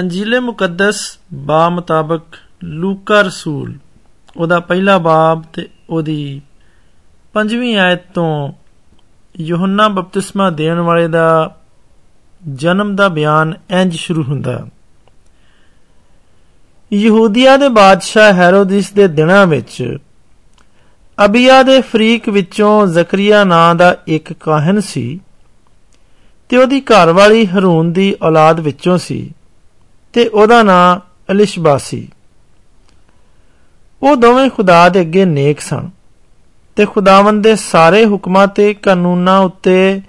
ਅੰਜੀਲੇ ਮੁਕੱਦਸ ਬਾ ਮੁਤਾਬਕ ਲੂਕਾ ਰਸੂਲ, ਉਹਦਾ ਪਹਿਲਾ ਬਾਬ ਤੇ ਉਹਦੀ ਪੰਜਵੀਂ ਆਇਤ ਤੋਂ ਯੋਹੰਨਾ ਬਪਤਿਸਮਾ ਦੇਣ ਵਾਲੇ ਦਾ ਜਨਮ ਦਾ ਬਿਆਨ ਇੰਜ ਸ਼ੁਰੂ ਹੁੰਦਾ। ਹੈ ਯਹੂਦੀਆ ਦੇ ਬਾਦਸ਼ਾਹ ਹੈਰੋਦਿਸ ਦੇ ਦਿਨਾਂ ਵਿੱਚ ਅਬੀਆ ਦੇ ਫਰੀਕ ਵਿੱਚੋਂ ਜ਼ਕਰੀਆ ਨਾਂ ਦਾ ਇੱਕ ਕਾਹਨ ਸੀ ਤੇ ਉਹਦੀ ਘਰਵਾਲੀ ਹਰੂਨ ਦੀ ਔਲਾਦ ਵਿੱਚੋਂ ਸੀ। ਤੇ ਉਹਦਾ ਨਾਂ ਅਲਿਸ਼ਬਾ ਸੀ ਉਹ ਦੋਵੇਂ ਖੁਦਾ ਦੇ ਅੱਗੇ ਨੇਕ ਸਨ ਤੇ ਖੁਦਾਵੰਦ ਦੇ ਸਾਰੇ ਹੁਕਮਾਂ ਤੇ ਕਾਨੂੰਨਾਂ ਉੱਤੇ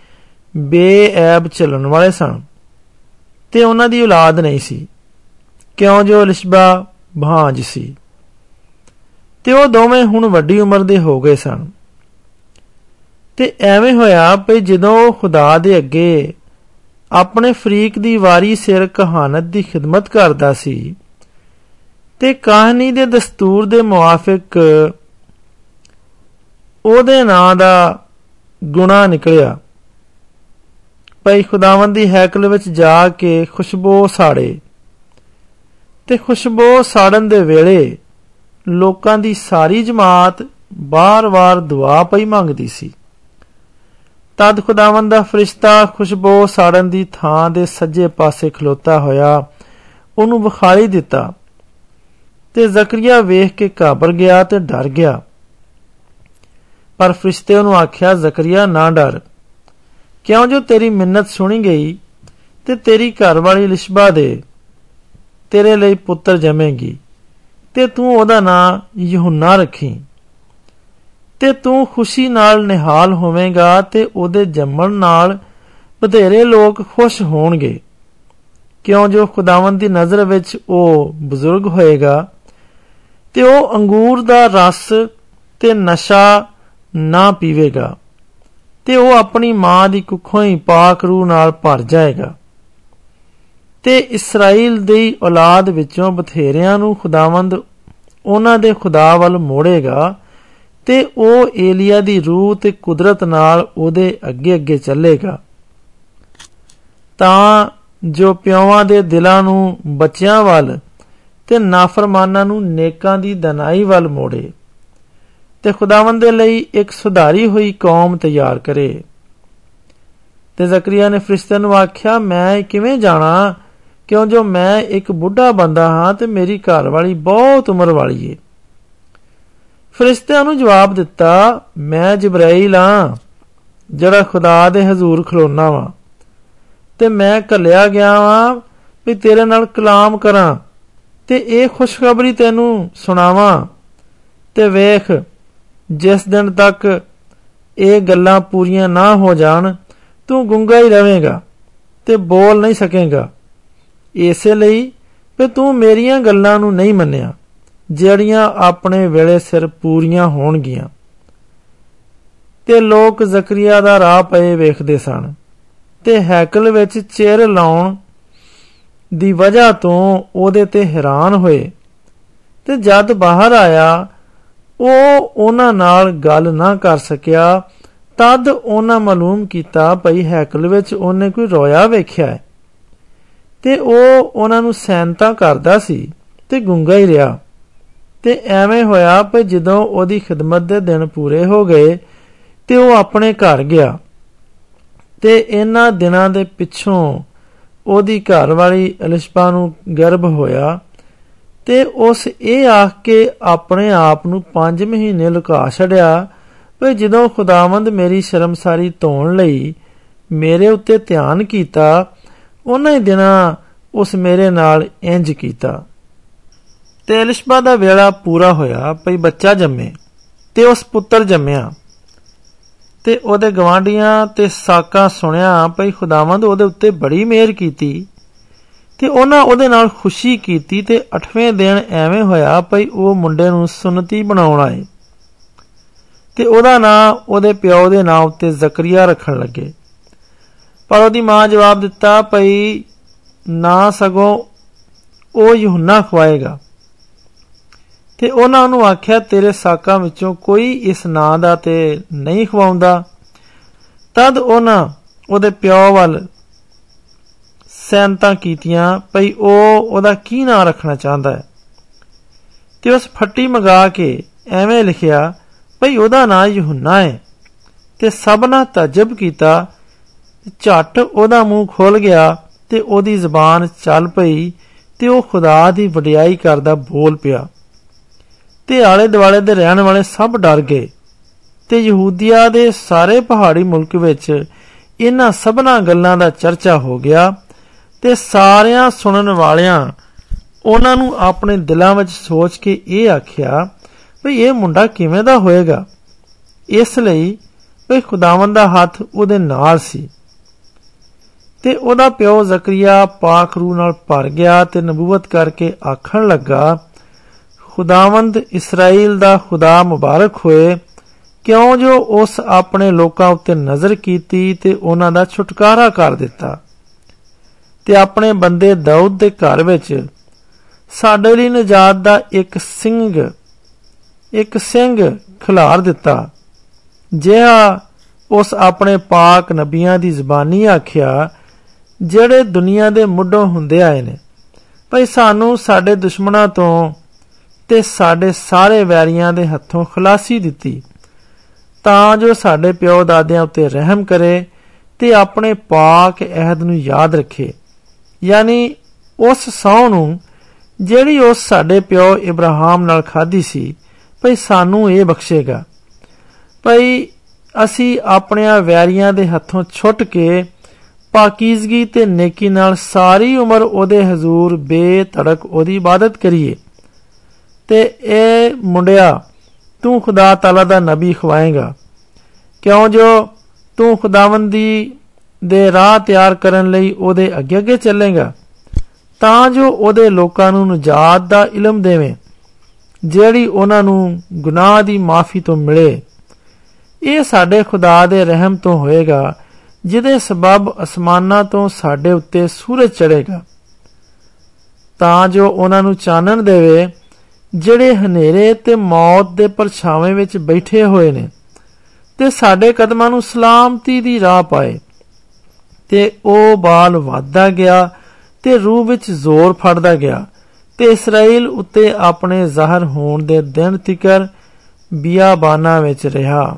ਬੇਅਬ ਚੱਲਣ ਵਾਲੇ ਸਨ। ਤੇ ਉਹਨਾਂ ਦੀ ਔਲਾਦ ਨਹੀਂ ਸੀ। ਕਿਉਂ ਜੋ ਅਲਿਸ਼ਬਾ ਭਾਂਜ ਸੀ। ਤੇ ਉਹ ਦੋਵੇਂ ਹੁਣ ਵੱਡੀ ਉਮਰ ਦੇ ਹੋ ਗਏ ਸਨ। ਤੇ ਐਵੇਂ ਹੋਇਆ ਕਿ ਜਦੋਂ ਉਹ ਖੁਦਾ ਦੇ ਅੱਗੇ ਆਪਣੇ ਫਰੀਕ ਦੀ ਵਾਰੀ ਸਿਰ ਕਹਾਣਤ ਦੀ ਖਿਦਮਤ ਕਰਦਾ ਸੀ। ਤੇ ਕਹਾਣੀ ਦੇ ਦਸਤੂਰ ਦੇ ਮੁਆਫਿਕ ਉਹਦੇ ਨਾਂ ਦਾ ਗੁਣਾ ਨਿਕਲਿਆ। ਭਈ ਖੁਦਾਵੰਦ ਦੀ ਹੈਕਲ ਵਿੱਚ ਜਾ ਕੇ ਖੁਸ਼ਬੂ ਸਾੜੇ। ਤੇ ਖੁਸ਼ਬੂ ਸਾੜਨ ਦੇ ਵੇਲੇ ਲੋਕਾਂ ਦੀ ਸਾਰੀ ਜਮਾਤ ਬਾਰ-ਬਾਰ ਦੁਆ ਪਈ ਮੰਗਦੀ ਸੀ। ਤਦ ਖੁਦਾਵੰਦ ਦਾ ਫਰਿਸ਼ਤਾ ਖੁਸ਼ਬੂ ਸਾੜਨ ਦੀ ਥਾਂ ਦੇ ਸੱਜੇ ਪਾਸੇ ਖਲੋਤਾ ਹੋਇਆ। ਉਹਨੂੰ ਵਿਖਾਈ ਦਿੱਤਾ ਤੇ ਜ਼ਕਰੀਆ ਵੇਖ ਕੇ ਘਾਬਰ ਗਿਆ ਤੇ ਡਰ ਗਿਆ। ਪਰ ਫਰਿਸ਼ਤੇ ਉਹਨੂੰ ਆਖਿਆ, ਜ਼ਕਰੀਆ, ਨਾ ਡਰ। ਕਿਉਂ ਜੋ ਤੇਰੀ ਮਿੰਨਤ ਸੁਣੀ ਗਈ ਤੇ ਤੇਰੀ ਘਰਵਾਲੀ ਲਿਸ਼ਬਾ ਦੇ ਤੇਰੇ ਲਈ ਪੁੱਤਰ ਜਮੇਗੀ ਤੇ ਤੂੰ ਉਹਦਾ ਨਾਂ ਯਹੂਨਾ ਰੱਖੀ। ਤੇ ਤੂੰ ਖੁਸ਼ੀ ਨਾਲ ਨਿਹਾਲ ਹੋਵੇਂਗਾ ਤੇ ਉਹਦੇ ਜੰਮਣ ਨਾਲ ਬਥੇਰੇ ਲੋਕ ਖੁਸ਼ ਹੋਣਗੇ। ਕਿਉਂ ਜੋ ਖੁਦਾਵੰਦ ਦੀ ਨਜ਼ਰ ਵਿੱਚ ਉਹ ਬਜ਼ੁਰਗ ਹੋਏਗਾ, ਤੇ ਉਹ ਅੰਗੂਰ ਦਾ ਰਸ ਤੇ ਨਸ਼ਾ ਨਾ ਪੀਵੇਗਾ, ਤੇ ਉਹ ਆਪਣੀ ਮਾਂ ਦੀ ਕੁੱਖੋਂ ਹੀ ਪਾਕ ਰੂਹ ਨਾਲ ਭਰ ਜਾਏਗਾ। ਤੇ ਇਸਰਾਇਲ ਦੀ ਔਲਾਦ ਵਿੱਚੋਂ ਬਥੇਰਿਆਂ ਨੂੰ ਖੁਦਾਵੰਦ ਉਹਨਾਂ ਦੇ ਖੁਦਾ ਵੱਲ ਮੋੜੇਗਾ ਤੇ ਉਹ ਏਲੀਆ ਦੀ ਰੂਹ ਤੇ ਕੁਦਰਤ ਨਾਲ ਉਹਦੇ ਅੱਗੇ ਅੱਗੇ ਚੱਲੇਗਾ। ਤਾਂ ਜੋ ਪਿਓਾਂ ਦੇ ਦਿਲਾਂ ਨੂੰ ਬੱਚਿਆਂ ਵੱਲ ਤੇ ਨਾਫਰਮਾਨਾਂ ਨੂੰ ਨੇਕਾਂ ਦੀ ਦਨਾਈ ਵੱਲ ਮੋੜੇ ਤੇ ਖੁਦਾਵੰਦ ਦੇ ਲਈ ਇੱਕ ਸੁਧਾਰੀ ਹੋਈ ਕੌਮ ਤਿਆਰ ਕਰੇ। ਤੇ ਜ਼ਕਰੀਆ ਨੇ ਫਰਿਸ਼ਤੇ ਨੂੰ ਆਖਿਆ, ਮੈਂ ਕਿਵੇਂ ਜਾਣਾ? ਕਿਉਂ ਜੋ ਮੈਂ ਇੱਕ ਬੁੱਢਾ ਬੰਦਾ ਹਾਂ ਤੇ ਮੇਰੀ ਘਰ ਵਾਲੀ ਬਹੁਤ ਉਮਰ ਵਾਲੀ ਏ। ਫਰਿਸ਼ਤਿਆਂ ਨੂੰ ਜਵਾਬ ਦਿੱਤਾ, ਮੈਂ ਜਿਬਰਾਈਲ ਆ, ਜਿਹੜਾ ਖੁਦਾ ਦੇ ਹਜ਼ੂਰ ਖਲੋਣਾ ਵਾਂ। ਤੇ ਮੈਂ ਕੱਲਿਆ ਗਿਆ ਵਾਂ ਵੀ ਤੇਰੇ ਨਾਲ ਕਲਾਮ ਕਰਾਂ ਤੇ ਇਹ ਖੁਸ਼ਖਬਰੀ ਤੈਨੂੰ ਸੁਣਾਵਾਂ। ਤੇ ਵੇਖ, ਜਿਸ ਦਿਨ ਤੱਕ ਇਹ ਗੱਲਾਂ ਪੂਰੀਆਂ ਨਾ ਹੋ ਜਾਣ, ਤੂੰ ਗੁੰਗਾ ਹੀ ਰਵੇਂਗਾ ਤੇ ਬੋਲ ਨਹੀਂ ਸਕੇਗਾ। ਇਸੇ ਲਈ ਕਿ ਤੂੰ ਮੇਰੀਆਂ ਗੱਲਾਂ ਨੂੰ ਨਹੀਂ ਮੰਨਿਆ। ਜਿਹੜੀਆਂ ਆਪਣੇ ਵੇਲੇ ਸਿਰ ਪੂਰੀਆਂ ਹੋਣਗੀਆਂ। ਤੇ ਲੋਕ ਜ਼ਕਰੀਆ ਦਾ ਰਾਹ ਪਏ ਵੇਖਦੇ ਸਨ ਤੇ ਹੈਕਲ ਵਿੱਚ ਚਿਰ ਲਾਉਣ ਦੀ ਵਜ੍ਹਾ ਤੋਂ ਉਹਦੇ ਤੇ ਹੈਰਾਨ ਹੋਏ ਤੇ ਜਦ ਬਾਹਰ ਆਇਆ, ਉਹ ਉਹਨਾਂ ਨਾਲ ਗੱਲ ਨਾ ਕਰ ਸਕਿਆ, ਤਦ ਉਹਨਾਂ ਮਾਲੂਮ ਕੀਤਾ ਭਈ ਹੈਕਲ ਵਿੱਚ ਉਹਨੇ ਕੋਈ ਰੋਇਆ ਵੇਖਿਆ ਹੈ। ਤੇ ਉਹ ਉਹਨਾਂ ਨੂੰ ਸੈਨਤਾ ਕਰਦਾ ਸੀ ਤੇ ਗੁੰਗਾ ਹੀ ਰਿਹਾ। ਤੇ ਐਵੇਂ ਹੋਇਆ ਕਿ ਜਦੋਂ ਉਹਦੀ ਖਿਦਮਤ ਦੇ ਦਿਨ ਪੂਰੇ ਹੋ ਗਏ ਤੇ ਉਹ ਆਪਣੇ ਘਰ ਗਿਆ ਤੇ ਇਹਨਾਂ ਦਿਨਾਂ ਦੇ ਪਿੱਛੋਂ ਉਹਦੀ ਘਰ ਵਾਲੀ ਅਲਿਸ਼ਪਾ ਨੂੰ ਗਰਭ ਹੋਇਆ ਤੇ ਉਸ ਇਹ ਆਖ ਕੇ ਆਪਣੇ ਆਪ ਨੂੰ 5 ਮਹੀਨੇ ਲੁਕਾ ਛੜਿਆ ਕਿ ਜਦੋਂ ਖੁਦਾਵੰਦ ਮੇਰੀ ਸ਼ਰਮਸਾਰੀ ਧੋਣ ਲਈ ਮੇਰੇ ਉੱਤੇ ਧਿਆਨ ਕੀਤਾ, ਉਹਨਾਂ ਹੀ ਦਿਨਾਂ ਉਸ ਮੇਰੇ ਨਾਲ ਇੰਜ ਕੀਤਾ। ਤੇ ਅਲਿਸ਼ਬਾ ਦਾ ਵੇਲਾ ਪੂਰਾ ਹੋਇਆ ਭਈ ਬੱਚਾ ਜੰਮੇ ਤੇ ਉਸ ਪੁੱਤਰ ਜੰਮਿਆ। ਤੇ ਉਹਦੇ ਗਵਾਂਡੀਆਂ ਤੇ ਸਾਕਾਂ ਸੁਣਿਆ ਭਈ ਖੁਦਾਵੰਦ ਉਹਦੇ ਉੱਤੇ ਬੜੀ ਮਿਹਰ ਕੀਤੀ ਤੇ ਉਹਨਾਂ ਉਹਦੇ ਨਾਲ ਖੁਸ਼ੀ ਕੀਤੀ ਤੇ 8ਵੇਂ ਦਿਨ ਐਵੇਂ ਹੋਇਆ ਭਈ ਉਹ ਮੁੰਡੇ ਨੂੰ ਸੁਨਤੀ ਬਣਾਉਣ ਆਏ। ਤੇ ਉਹਦਾ ਨਾਂ ਉਹਦੇ ਪਿਓ ਦੇ ਨਾਂ ਉੱਤੇ ਜ਼ਕਰੀਆ ਰੱਖਣ ਲੱਗੇ। ਪਰ ਉਹਦੀ ਮਾਂ ਜਵਾਬ ਦਿੱਤਾ ਭਈ ਨਾ ਸਗੋਂ ਉਹ ਯਹੂਨਾ ਖਵਾਏਗਾ। ਤੇ ਉਹਨਾਂ ਨੂੰ ਆਖਿਆ, ਤੇਰੇ ਸਾਕਾਂ ਵਿੱਚੋਂ ਕੋਈ ਇਸ ਨਾਂ ਦਾ ਤੇ ਨਹੀਂ ਖਵਾਉਂਦਾ। ਤਦ ਉਹਨਾਂ ਉਹਦੇ ਪਿਓ ਵੱਲ ਸੈਨਤਾਂ ਕੀਤੀਆਂ ਭਈ ਉਹ ਉਹਦਾ ਕੀ ਨਾਂ ਰੱਖਣਾ ਚਾਹੁੰਦਾ ਹੈ। ਤੇ ਉਸ ਫੱਟੀ ਮਗਾ ਕੇ ਐਵੇਂ ਲਿਖਿਆ, ਭਈ ਉਹਦਾ ਨਾਂ ਯਹੂਨਾ ਹੈ। ਤੇ ਸਭਨਾ ਤਜਬ ਕੀਤਾ, ਝਟ ਉਹਦਾ ਮੂੰਹ ਖੁੱਲ ਗਿਆ ਤੇ ਉਹਦੀ ਜ਼ਬਾਨ ਚੱਲ ਪਈ ਤੇ ਉਹ ਖੁਦਾ ਦੀ ਵਡਿਆਈ ਕਰਦਾ ਬੋਲ ਪਿਆ। ਤੇ ਆਲੇ ਦੁਆਲੇ ਦੇ ਰਹਿਣ ਵਾਲੇ ਸਭ ਡਰ ਗਏ ਤੇ ਯਹੂਦੀਆ ਦੇ ਸਾਰੇ ਪਹਾੜੀ ਮੁਲਕ ਵਿੱਚ ਇਹਨਾਂ ਸਭਨਾ ਗੱਲਾਂ ਦਾ ਚਰਚਾ ਹੋ ਗਿਆ ਤੇ ਸਾਰਿਆਂ ਸੁਣਨ ਵਾਲਿਆਂ ਉਹਨਾਂ ਨੂੰ ਆਪਣੇ ਦਿਲਾਂ ਵਿੱਚ ਸੋਚ ਕੇ ਇਹ ਆਖਿਆ ਵੀ ਇਹ ਮੁੰਡਾ ਕਿਵੇਂ ਦਾ ਹੋਏਗਾ? ਇਸ ਲਈ ਵੀ ਖੁਦਾਵੰਦ ਦਾ ਹੱਥ ਉਹਦੇ ਨਾਲ ਸੀ। ਤੇ ਉਹਦਾ ਪਿਓ ਜ਼ਕਰੀਆ ਪਾਕ ਰੂ ਨਾਲ ਭਰ ਗਿਆ ਤੇ ਨਬੂਵਤ ਕਰਕੇ ਆਖਣ ਲੱਗਾ ਖੁਦਾਵੰਦ ਇਸਰਾਇਲ ਦਾ ਖੁਦਾ ਮੁਬਾਰਕ ਹੋਏ, ਕਿਉਂ ਜੋ ਉਸ ਆਪਣੇ ਲੋਕਾਂ ਉੱਤੇ ਨਜ਼ਰ ਕੀਤੀ ਤੇ ਉਹਨਾਂ ਦਾ ਛੁਟਕਾਰਾ ਕਰ ਦਿੱਤਾ? ਤੇ ਆਪਣੇ ਬੰਦੇ ਦਾਊਦ ਦੇ ਘਰ ਵਿੱਚ ਸਾਡੇ ਲਈ ਨਜਾਤ ਦਾ ਇੱਕ ਸਿੰਘ ਇੱਕ ਸਿੰਘ ਖਿਲਾਰ ਦਿੱਤਾ, ਜਿਹਾ ਉਸ ਆਪਣੇ ਪਾਕ ਨਬੀਆਂ ਦੀ ਜ਼ਬਾਨੀ ਆਖਿਆ, ਜਿਹੜੇ ਦੁਨੀਆ ਦੇ ਮੁੱਢੋਂ ਹੁੰਦੇ ਆਏ ਨੇ। ਭਈ ਸਾਨੂੰ ਸਾਡੇ ਦੁਸ਼ਮਣਾਂ ਤੋਂ ਤੇ ਸਾਡੇ ਸਾਰੇ ਵੈਰੀਆਂ ਦੇ ਹੱਥੋਂ ਖਲਾਸੀ ਦਿੱਤੀ। ਤਾਂ ਜੋ ਸਾਡੇ ਪਿਓ ਦਾਦਿਆਂ ਉੱਤੇ ਰਹਿਮ ਕਰੇ ਤੇ ਆਪਣੇ ਪਾਕ ਅਹਿਦ ਨੂੰ ਯਾਦ ਰੱਖੇ। ਯਾਨੀ ਉਸ ਸੌ ਨੂੰ ਜਿਹੜੀ ਉਸ ਸਾਡੇ ਪਿਓ ਇਬਰਾਹਿਮ ਨਾਲ ਖਾਧੀ ਸੀ, ਭਈ ਸਾਨੂੰ ਇਹ ਬਖਸ਼ੇਗਾ। ਭਈ ਅਸੀਂ ਆਪਣਿਆਂ ਵੈਰੀਆਂ ਦੇ ਹੱਥੋਂ ਛੁੱਟ ਕੇ ਪਾਕੀਜ਼ਗੀ ਤੇ ਨੇਕੀ ਨਾਲ ਸਾਰੀ ਉਮਰ ਉਹਦੇ ਹਜ਼ੂਰ ਬੇਤੜਕ ਉਹਦੀ ਇਬਾਦਤ ਕਰੀਏ। ਤੇ ਇਹ ਮੁੰਡਿਆ, ਤੂੰ ਖੁਦਾ ਤਾਲਾ ਦਾ ਨਬੀ ਖਵਾਏਗਾ। ਕਿਉਂ ਜੋ ਤੂੰ ਖੁਦਾਵੰਦੀ ਦੇ ਰਾਹ ਤਿਆਰ ਕਰਨ ਲਈ ਉਹਦੇ ਅੱਗੇ ਅੱਗੇ ਚੱਲੇਗਾ, ਤਾਂ ਜੋ ਉਹਦੇ ਲੋਕਾਂ ਨੂੰ ਨਜਾਤ ਦਾ ਇਲਮ ਦੇਵੇਂ, ਜਿਹੜੀ ਉਹਨਾਂ ਨੂੰ ਗੁਨਾਹ ਦੀ ਮਾਫੀ ਤੋਂ ਮਿਲੇ। ਇਹ ਸਾਡੇ ਖੁਦਾ ਦੇ ਰਹਿਮ ਤੋਂ ਹੋਏਗਾ, ਜਿਹਦੇ ਸਬਬ ਅਸਮਾਨਾਂ ਤੋਂ ਸਾਡੇ ਉੱਤੇ ਸੂਰਜ ਚੜੇਗਾ ਤਾਂ ਜੋ ਉਹਨਾਂ ਨੂੰ ਚਾਨਣ ਦੇਵੇ ਜਿਹੜੇ ਹਨੇਰੇ ਤੇ ਮੌਤ ਦੇ ਪਰਛਾਵੇਂ ਵਿੱਚ ਬੈਠੇ ਹੋਏ ਨੇ ਤੇ ਸਾਡੇ ਕਦਮਾਂ ਨੂੰ ਸਲਾਮਤੀ ਦੀ ਰਾਹ ਪਾਏ। ਤੇ ਉਹ ਬਾਲ ਵਧਦਾ ਗਿਆ ਤੇ ਰੂਹ ਵਿੱਚ ਜ਼ੋਰ ਫੜਦਾ ਗਿਆ ਤੇ ਇਸਰਾਇਲ ਉੱਤੇ ਆਪਣੇ ਜ਼ਾਹਰ ਹੋਣ ਦੇ ਦਿਨ ਤੀਕਰ ਬਿਆਬਾਨਾ ਵਿੱਚ ਰਿਹਾ।